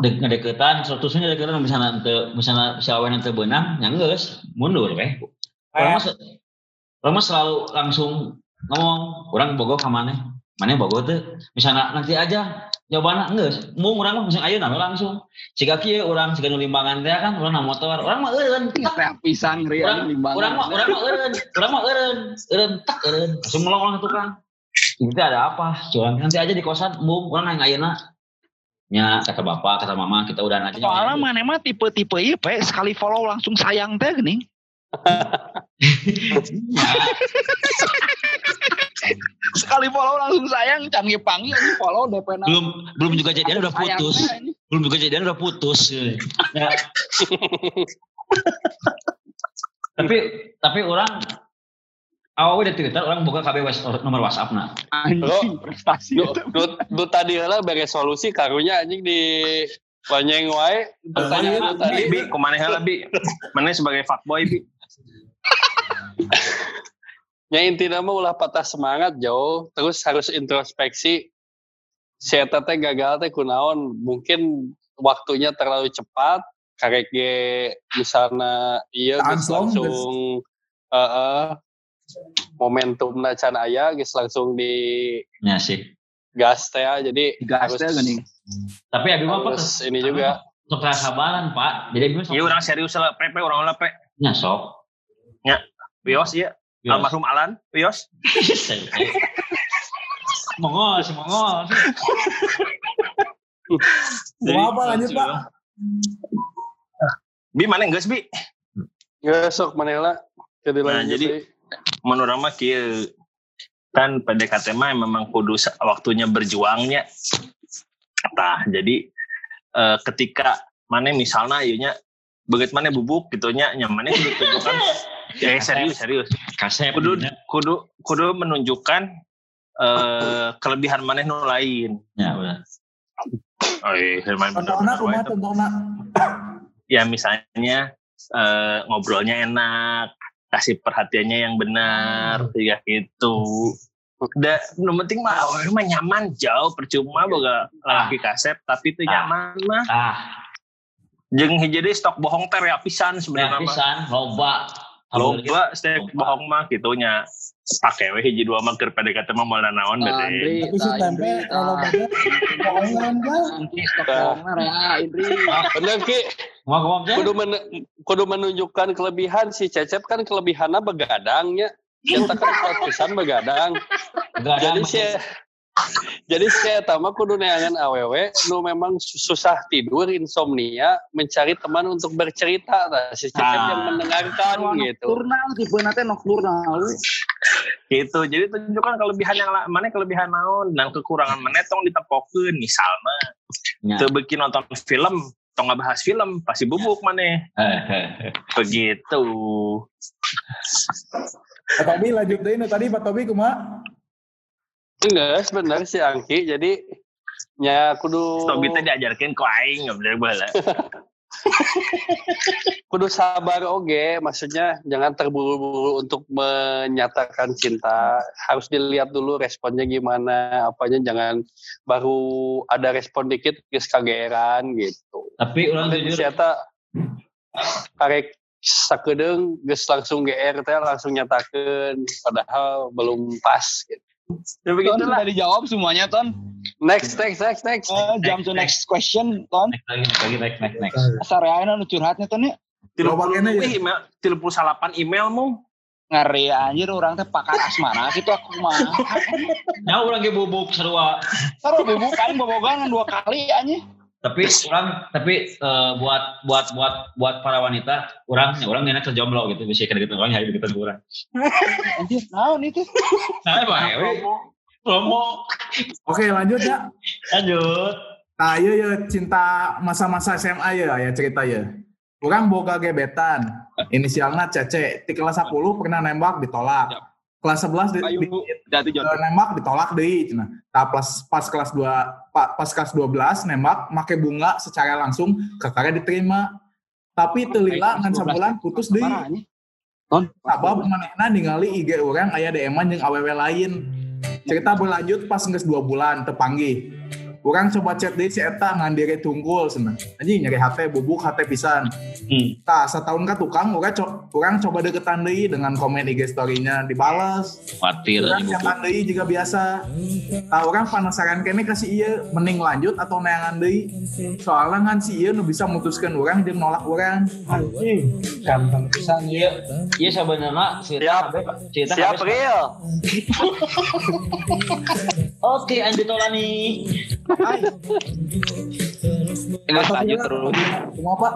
dek ngedeketan, suatu saat ngedeketan misalnya nanti misalnya si awen nanti benang, yang geus mundur weh. Orang mah orang mah selalu langsung ngomong, orang bogoh ke mana? Mana bogoh tuh? Misalnya nanti aja jawabannya enggak, mau orang mah misalnya ayo nama langsung. Jika kia orang jika nu limbangan teh kan orang na motor, orang mah eureun tak. Pisang ri Orang orang mah orang mah eureun, orang mah eureun, eureun tak. Langsung melong ke tukang. Teh ada apa? Cuman nanti aja di kosan, bung, orang nang ayeuna. Ya, kata bapak, kata mama, kita udah aja. Soalnya mana mah tipe-tipe iya, pe sekali follow langsung sayang teh gini. (laughs) (laughs) (laughs) sekali follow langsung sayang, canggih panggil ini follow DP belum belum juga jadian udah putus. Belum juga jadian udah putus. (laughs) Tapi tapi orang awalnya di Twitter orang buka KB West- nomor WhatsApp nah. Anjing prestasi nu tadi lah beres solusi karunya anjing di Lanyeng wae. Pertanyaan tadi bi? Ke mana heula bi? Mana sebagai fuckboy bi (laughs) Ya intinya mah ulah patah semangat jauh, terus harus introspeksi. Si eta teh gagal teh kunaon, mungkin waktunya terlalu cepat, karek ge misalnya iya geus langsung heeh momentumna can aya geus langsung di Ya sih. gas teh ya. jadi Gas teh geuning. Tapi abi mah harus ini juga sok sabaran Pak. Jadi sok. Iya orang serius lah, Pepe orang lah Pe. Nya sok. Wios iya, Yos. almarhum Alan, Wios. Mongol, si Mongol. Mau (laughs) apa lanjut Pak? Bi mana geus Bi? ya sok manela jadi Nah, jadi-. Menurut mah kieu kan PDKT mah memang kudu waktunya berjuangnya. Tah, jadi eh, ketika mana misalnya ieunya begitu mana bubuk gitu nya nyamannya kudu tunjukkan ya serius serius Kasep. kudu kudu kudu menunjukkan eh kelebihan mana nu lain Ya udah. oh iya contohnya? ya misalnya eh, ngobrolnya enak kasih perhatiannya yang benar ya gitu udah nu penting mah awalnya mah nyaman jauh percuma boga laki kasep tapi itu Ah. nyaman mah Ah, jeung hiji deui stok bohong teh pisan ya sebenarnya mah pisan loba. Loba Loba. bohong mah gitunya pake we hiji dua mah keur PDKT mah moal naon bete Tapi si tah, tempe kalau banyak bohongan rea Indri. bener ki. Kudu men- kudu menunjukkan kelebihan si Cecep kan kelebihannya begadangnya. Kita kan pisan begadang. Jadi si jadi si eta mah kudu neangan awewe nu memang su- susah tidur insomnia mencari teman untuk bercerita nah, si Cecep Ah. yang mendengarkan gitu Nocturnal tipe nanti nocturnal. gitu jadi tunjukkan kelebihan yang mana kelebihan naon dan kekurangan mana tong ditepokeun misalnya Ya. teu beuki nonton film tong bahas film pasti bubuk mana Eh, eh, (laughs) eh. begitu Pak Tobi lanjut deh tadi Pak Tobi kumaha? Enggak sebenarnya si Angki jadi nya kudu Tobi teh diajarkeun ku aing nggak boleh baheula (laughs) kudu sabar oge. Maksudnya jangan terburu-buru untuk menyatakan cinta. Harus dilihat dulu responnya gimana apanya. Jangan baru ada respon dikit geus kageran gitu. Tapi orang dan jujur, eta karek sakedeung geus langsung GR teh langsung nyatakeun padahal belum pas gitu. Ya Ton begitulah sudah dijawab semuanya Ton. next next next next Eh, jump to next question Ton. next lagi, next lagi, next, next, next. Sareana nu curhatnya Ton ya. tilu ya? email tilu puluh salapan emailmu Ngari anjir orang teh pakar asmara gitu aku mah. Nah, orang ge bubuk sarua. Taruh bubuk paling bobogan dua kali anjir. Tapi orang tapi eh, buat buat buat buat para wanita, orang ya orang enak terjomblo gitu bisa kena gitu orang hari gitu orang. Anjir, naon itu? Nah, apa ya? Promo. Oke lanjut ya. Lanjut. Nah, iya ya cinta masa-masa SMA ya, ya cerita ya. Orang boga gebetan, inisialnya Cece. Di kelas 10 pernah nembak ditolak. Kelas 11 di, di- eh, nembak ditolak deh. Nah, pas, pas kelas 2 pa- pas kelas 12 nembak make bunga secara langsung kakaknya diterima. Tapi telila ngan sebulan putus deh. Ton. Sabab manehna ningali IG orang aya DM-an jeung awewe lain. Cerita berlanjut pas geus 2 bulan tepanggih. Orang coba chat deui si eta ngan diri tunggul cenah. Anjing nyari hate bubuk hate pisan. Hmm. Tah setahun ka tukang urang co urang coba deketan deui dengan komen IG story-nya dibales. Khawatir Urang aja jangan deui juga biasa. Tah urang penasaran kene ka si ieu mending lanjut atau neangan deui. Soalnya kan si ieu nu bisa mutuskeun urang jeung nolak urang. Anjing, ganteng pisan Iya, iya sebenarnya cerita Siap. cerita siap real (laughs) Oke, Andi Tolani. Ini lanjut terus. Kumaha Pak?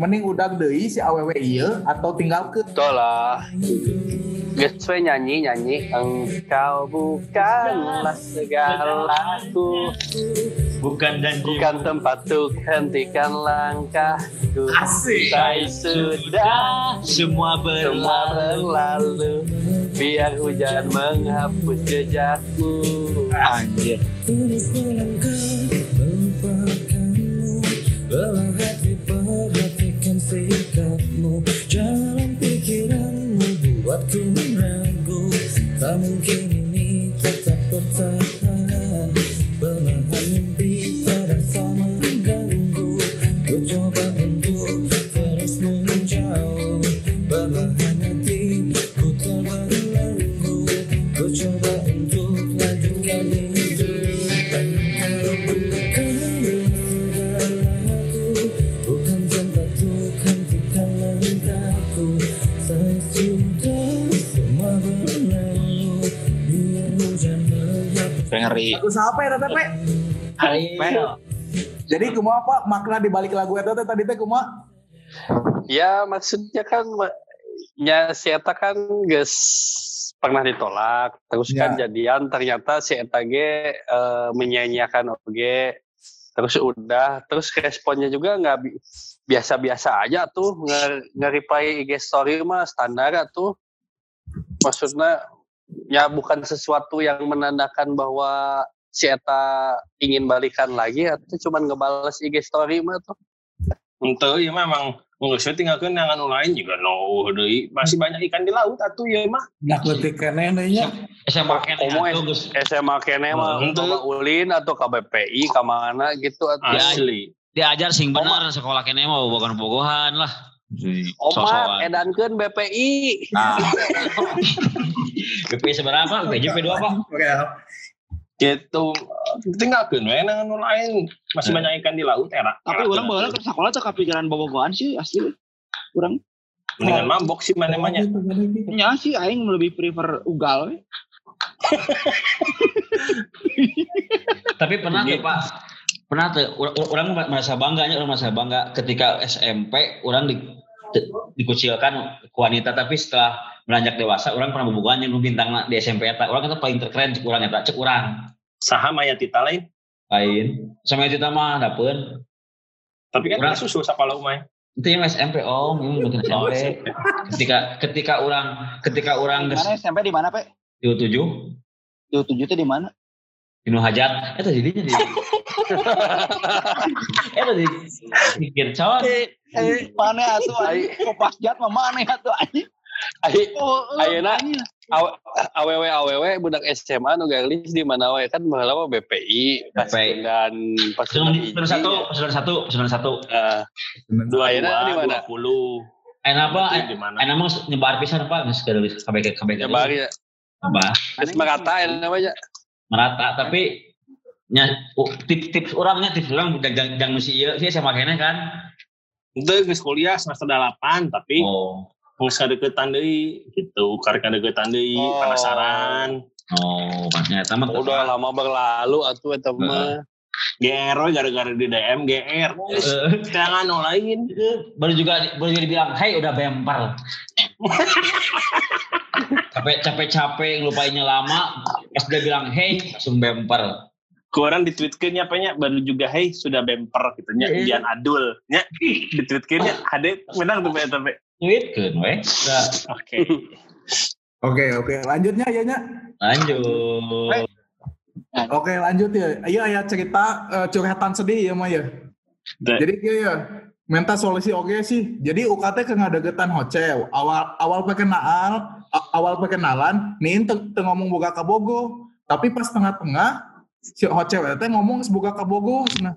Mending udah deui si awewe ieu atau tinggal ke Betul we nyanyi nyanyi engkau bukanlah segalaku Bukan janji. bukan tempat untuk hentikan langkahku Asik. Usai sudah Semua semua berlalu. berlalu biar hujan menghapus jejakmu Anjir. Buatku ragu Tak mungkin Ngeri. Lagu siapa ya Tete? Pel. Jadi kumaha apa makna di balik lagu eta teh tadi teh kumaha? Ya maksudnya kan ya si Eta kan guys pernah ditolak terus kan Ya. jadian ternyata si Eta ge eh, menyanyiakan oge terus udah terus responnya juga nggak bi- biasa-biasa aja tuh nge- nge-reply IG story mah standar tuh maksudnya ya bukan sesuatu yang menandakan bahwa si Eta ingin balikan lagi atau cuman ngebales IG story mah tuh Untuk ya memang nggak usah tinggalkan yang anu lain juga no deui. masih banyak ikan di laut atuh ya mah Dak leutik keneh deui nya. SMA kene Komo atuh, Gus. SMA kene mah Henteu. coba ulin atau KBPI ka mana gitu atuh. asli Diajar sing benar sekolah kene mah bukan bogohan lah. Sosokan. edankeun BPI. Nah. (laughs) BP seberapa? BJP 2 apa? Oke. gitu tinggalkan we yang anu lain masih Hmm. banyak ikan di laut era Tapi orang bawa ke sekolah tuh kepikiran bobogohan sih asli. Kurang dengan mabok sih mana mana nya sih aing lebih prefer ugal. we. (laughs) Tapi pernah tuh Pak, pernah tuh orang merasa bangganya orang merasa bangga ketika SMP orang di- dikucilkan ke wanita tapi setelah beranjak dewasa orang pernah bobogohan yang bintang di SMP eta. Orang itu paling terkeren cek urang eta cek urang saham aya tita lain? Lain. Sama itu mah dapun tapi kan ada susu sapala umay itu yang SMP om ini Oh, SMP ketika ketika orang ketika orang Di mana SMP di mana, Pak? di tujuh. Di tujuh itu di mana? di hajat itu jadinya di (laughs) itu di pikir cawan Eh, mana atuh? Kopas jat mah mana atuh anjing? Ai Oh, eh, Ayeuna awewe awewe budak SMA nu galis di mana wae kan baheula mah BPI BPI. dan pas Pesanan satu, pesanan satu, pesanan satu. Eh, dua Ayeuna di mana? dua puluh Enak apa? Enak mah nyebar pisan apa? Nggak sekadar kabeh kabeh. nyebar ya Apa? geus merata ya namanya Merata tapi nya tips-tips orangnya tips orang jangan jangan mesti iya sih sama kene kan. itu geus kuliah semester delapan tapi Oh. geus kadeukeutan deui gitu. Karek kadeukeutan deui Oh. penasaran. Oh, makanya eta mah udah lama berlalu atuh eta mah. GR gara-gara di DM GR Eh, jangan no lain baru juga baru juga dibilang, "Hai, udah bempar." capek capek capek ngelupainnya lama. Pas dia bilang hey langsung bempar Kurang di nya apanya baru juga hey sudah bemper gitu nya Iya. ujian adul nya di nya ade menang tuh eta pe. tweet kan weh Oke. Oke, oke. Lanjutnya ya nya. lanjut Oke, lanjut ya. Ayo aya cerita eh, curhatan sedih ya Mah ya. Da- Jadi kieu ya. Minta solusi oke sih. Jadi UKT ke ngadegetan hocew. Awal awal perkenal a- awal perkenalan nih teu ngomong boga kabogo. Tapi pas tengah-tengah si hocew teh ngomong boga kabogo nah.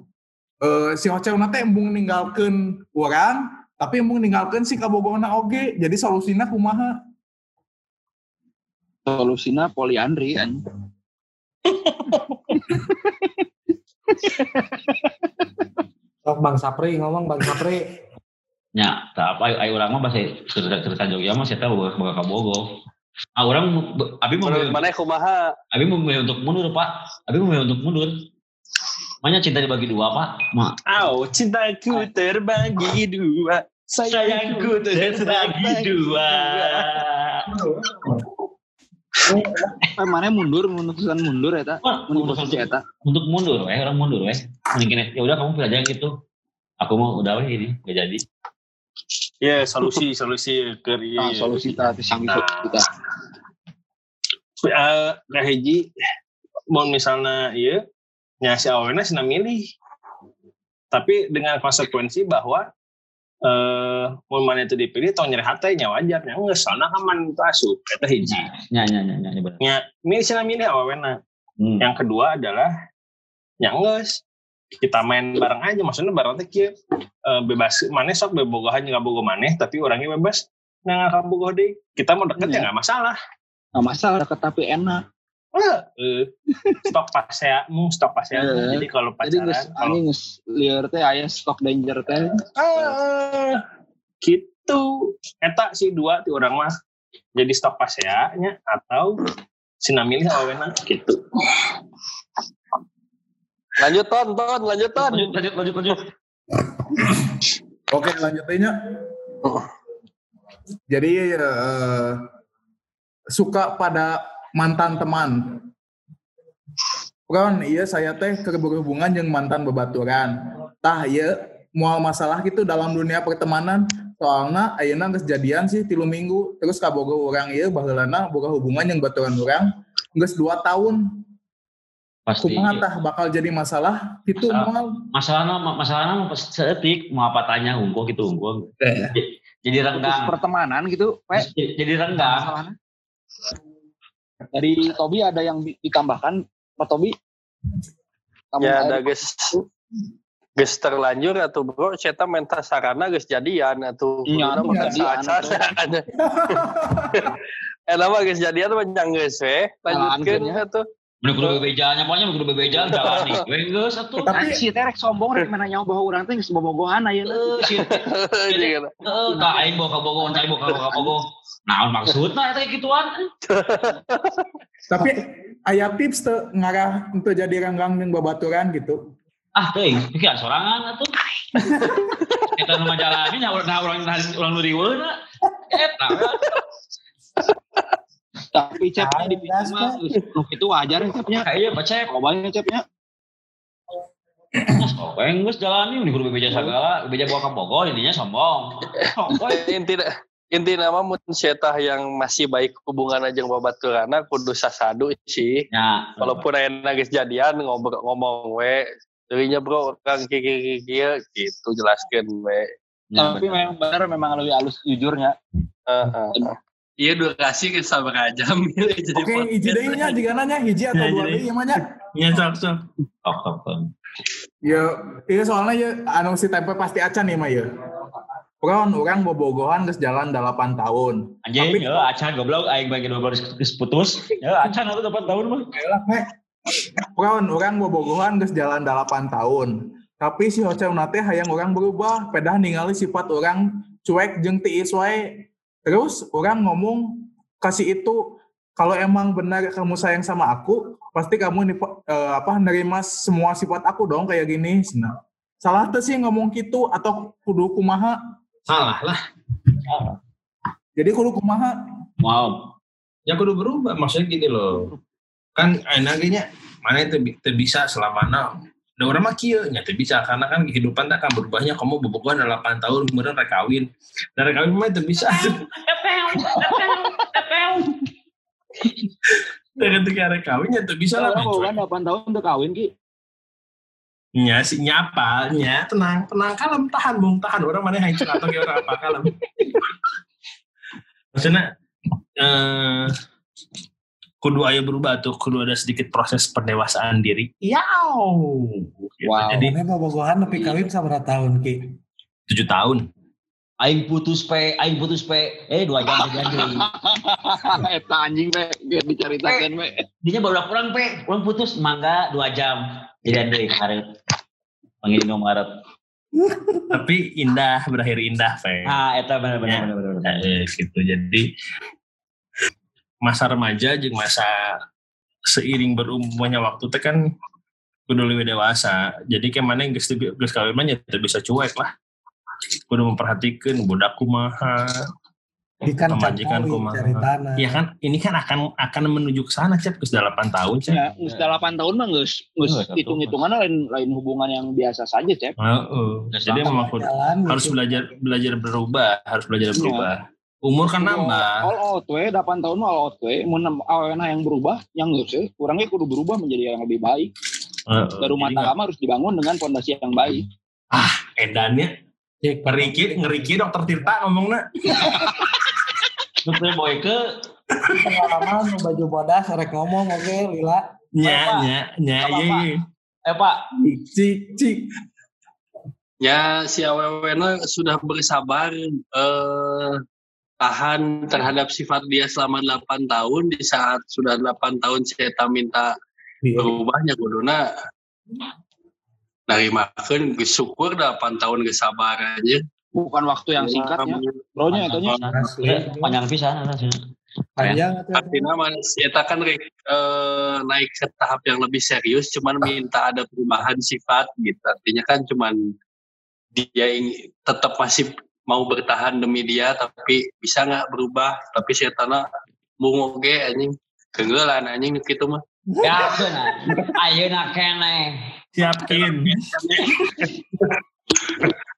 Eh si hocew teh embung ninggalkeun urang tapi embung ninggalkeun si kabogona oge. Jadi solusina kumaha? Solusina poliandri anjing. Sok Bang Sapri ngomong Bang Sapri. nya tak apa ayo orang mah bahasa cerita cerita Jogja mah saya tahu boga kabogo ah orang abi mau menurut mana kumaha abi memilih untuk mundur pak. Abi memilih untuk mundur. Makanya cinta dibagi dua pak. Ma, Au, cintaku terbagi dua. Sayangku terbagi dua. Eh, mana mundur? Memutuskan mundur Mun di mundur posisi eta. untuk mundur weh orang mundur weh mungkin ya udah kamu pilih aja gitu aku mau udah weh ini? Gak jadi Ya, solusi, solusi ke Ah, solusi tadi sing gitu kita. Eh, nah hiji, mau misalnya iya, nyasi awalnya sih milih. Tapi dengan konsekuensi bahwa eh mau mana itu dipilih tong nyeri hati nya wajar nya geus soalna aman itu asup eta hiji. nya nya nya nya nya bener Nya milih sih milih awalnya. hmm. Yang kedua adalah yang geus kita main bareng aja maksudnya bareng teh kieu eh, bebas maneh sok bebogohan nggak bogo maneh tapi orangnya bebas nah nggak bogoh deh kita mau deket ya Iya. nggak masalah Nggak masalah deket tapi enak. Eh, stok paseamu stok paseamu Eh, jadi kalau Jadi pacaran geus kalau anjing geus lieur teh aya stok danger teh. ah, gitu eta si dua ti orang mah jadi stok paseanya atau sinamilih awena gitu Lanjut ton, ton, lanjut ton. Lanjut, lanjut, lanjut, lanjut. Oke lanjutinnya. Jadi eh, suka pada mantan teman. Kan iya saya teh keur berhubungan jeung mantan babaturan. Tah iya mual masalah gitu dalam dunia pertemanan soalnya ayeuna geus jadian sih tilu minggu terus kaboga orang ieu baheulana boga hubungan yang baturan orang geus dua tahun Pasti. kumaha tah bakal jadi masalah itu Masalah. mual Masalahnya, masalahnya mah pas seetik mau apa tanya unggul gitu unggul. Eh. Jadi Putus renggang. pertemanan gitu, Pak. Jadi jadi renggang. Dari Tobi ada yang di- ditambahkan, Pak Tobi? Kamu Ya ada geus geus terlanjur atau bro cetak menta sarana geus jadian atau Iya, mah atuh jadian. (laughs) Eh nama geus jadian mah nyang geus we lanjutkeun Jalankeun, ya. kudu bebejalnya, pokoknya kudu bebejal jalan nih. Gue geus atuh. Tapi- si Terek sombong rek mana nyawa bahwa urang teh geus bobogohan ayeuna. Eh, si Jeung (laughs) eta. Eh, tak aing bawa kabogo, cai bawa kabogo. Nah, maksudnya eta gituan. (laughs) Tapi ayah tips tuh ngarah untuk jadi renggang yang babaturan gitu. Ah, teuing, iki sorangan atuh. (laughs) Kita nu majalani nya urang urang urang nu riweuna. Eta. Tapi cepnya di mah kitu wajar ya cepnya. Kayak bacep. Coba cepnya. Sopeng geus jalani mending kudu bebeja sagala, bebeja bawa kabogo intinya sombong. (laughs) Inti inti nama mun cetak yang masih baik hubungan aja babaturana kudu sasadu sih Ya, walaupun ayeuna geus jadian ngobrol ngomong we Dirinya bro orang kiki kiki gitu jelaskan we ya, Tapi memang benar memang lebih halus jujurnya. Heeh. Iya durasi ke jam (laughs) jadi Oke, hiji deui nya jika nanya hiji atau Ya, dua deui yang mana? ya sok sok tok tok. Ya, iya soalnya ya anu si tempe pasti acan ya mah ya. Pokoknya orang bobogohan geus jalan 8 tahun. Anjing, Tapi- ya acan goblok aing bagi dua belas geus putus. Ya acan atuh 8 tahun mah. Pokoknya orang bobogohan geus jalan 8 tahun. Tapi si Hoce nate hayang orang berubah, pedah ningali sifat orang cuek jeung tiis wae. Terus orang ngomong kasih itu kalau emang benar kamu sayang sama aku, pasti kamu eh, apa nerima semua sifat aku dong kayak gini. Nah, salah tuh sih ngomong gitu atau kudu kumaha? salah lah Jadi kudu kumaha? Wow. ya kudu berubah maksudnya gini loh kan enaknya mana itu bisa selama enam da orang mah kieu nya teu bisa karena kan kehidupan tak akan berubahnya. Kamu bobogohan 8 tahun kemudian rek kawin. Dan rek kawin mah teu bisa. Dan ketika rek kawin ya teu bisa lah kan 8 tahun udah kawin ki. nya si nyapa nya tenang tenang kalem tahan bung tahan. Orang mana yang atau kayak orang apa kalem? Maksudnya eh kudu aya berubah tuh kudu ada sedikit proses pendewasaan diri Yaw. Gitu. Wow. jadi Mana bobogohan tapi kawin sabaraha tahun ki? tujuh tahun Aing putus pe, aing putus pe. Eh dua jam jadi. (laughs) Eta anjing teh biar diceritakeun we. Dinya baru kurang pe, kurang putus mangga dua jam. Jadi deui kemarin. Panggil Maret. tapi indah berakhir indah Fe. Ah, eta bener bener Ya. bener bener. bener. Eh, gitu jadi masa remaja jeung masa seiring berumurnya waktu teh kan kudu lebih dewasa jadi kayak mana yang geus geus kawin mah teu bisa cuek lah kudu memperhatikan budak kumaha Ikan cakawi kumaha. ya kan ini kan akan akan menuju ke sana cep geus 8 tahun cep Ya, geus 8 tahun mah geus geus Oh, satu. hitung-hitungan lain lain hubungan yang biasa saja, Cep. Heeh. jadi memang harus gitu. belajar belajar berubah harus belajar Iya. berubah umur kan nambah All out we 8 tahun all out we. Mun awena yang berubah, yang geus we. Kurangnya kudu berubah menjadi yang lebih baik. Jadi tangga mah harus dibangun dengan fondasi yang baik. edannya ngeriki ngeriki dokter Tirta ngomongnya (laughs) Dokter boy ke pengalaman nu baju bodas rek ngomong oke lila nya nya nya iya iya Eh Pak, Cik, cik. Ya si awewena sudah bersabar eh, tahan terhadap sifat dia selama 8 tahun di saat sudah 8 tahun saya minta berubahnya kuduna dari makan syukur 8 tahun kesabarannya. Bukan waktu yang singkat ya. Bronya itu nya. panjang pisan eta sih. Panjang. Artinya mas kita kan eh, naik ke tahap yang lebih serius cuman minta ada perubahan sifat gitu. Artinya kan cuman dia ingin tetap masih mau bertahan demi dia tapi bisa nggak berubah tapi saya tanah mau oke anjing kenggelan anjing gitu mah Ya benar. Ayeuna keneh. Siapin.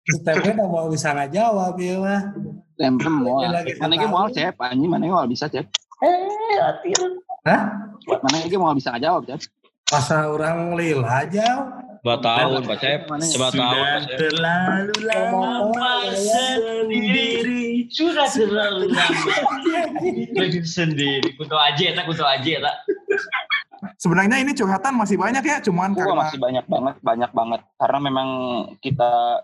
Stepnya udah mau bisa nggak jawab ya mah. Tempe mau. Mana ge mau cep anjing mana ge mau bisa cep. Hah? Mana ge mau bisa ngajawab cep. Masa orang lila aja. Dua tahun Pak Cep. Mana Dua tahun Pak Cep. terlalu lama sendiri. Sudah terlalu lama. Lagi sendiri. Kutu aja eta, kutu aja eta. Sebenarnya ini curhatan masih banyak ya, cuman Gua karena masih banyak banget, banyak banget. Karena memang kita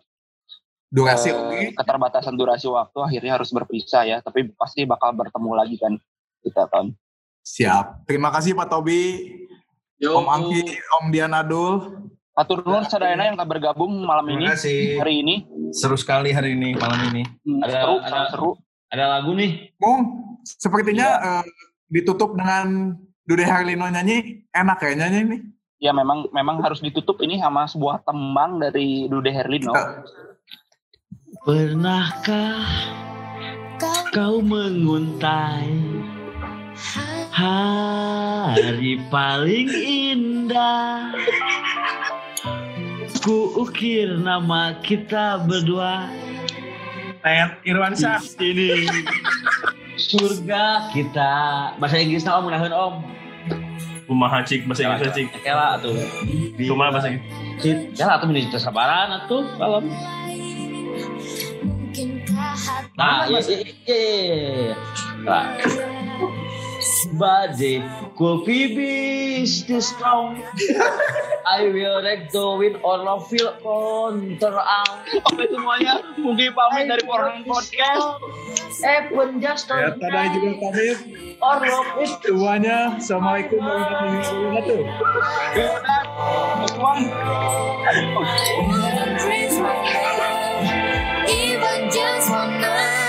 durasi eh, oke. keterbatasan durasi waktu akhirnya harus berpisah ya. Tapi pasti bakal bertemu lagi kan kita kan. Siap. Terima kasih Pak Tobi, Yo, Om Angki, Om Dianadul. Atur nuhun sadayana yang telah bergabung malam ini Terima kasih. hari ini. Seru sekali hari ini malam ini. Hmm, Ada- seru, ada- seru. Ada lagu nih. Mung, sepertinya eh, ditutup dengan Dude Herlino nyanyi, enak kayaknya ini. Ya memang memang harus ditutup ini sama sebuah tembang dari Dude Herlino. Pernahkah kau menguntai hari paling indah? Ku ukir nama kita berdua Ted Irwansyah. ini surga kita. Bahasa Inggrisnya om, mudahan om. Kumaha cik bahasa Inggris cik. Kela tuh. Kumaha bahasa Inggris. Kela tuh menjadi kesabaran tuh kalau. Nah, iya, iya, iya, but they coffee bees too strong. I will wreck the win or no feel counter out. Oke semuanya, mungkin pamit dari Pornon Podcast. Eh Evan Justin. Ya, tadi juga pamit. Or love it. Semuanya, Assalamualaikum warahmatullahi wabarakatuh. Even just one night.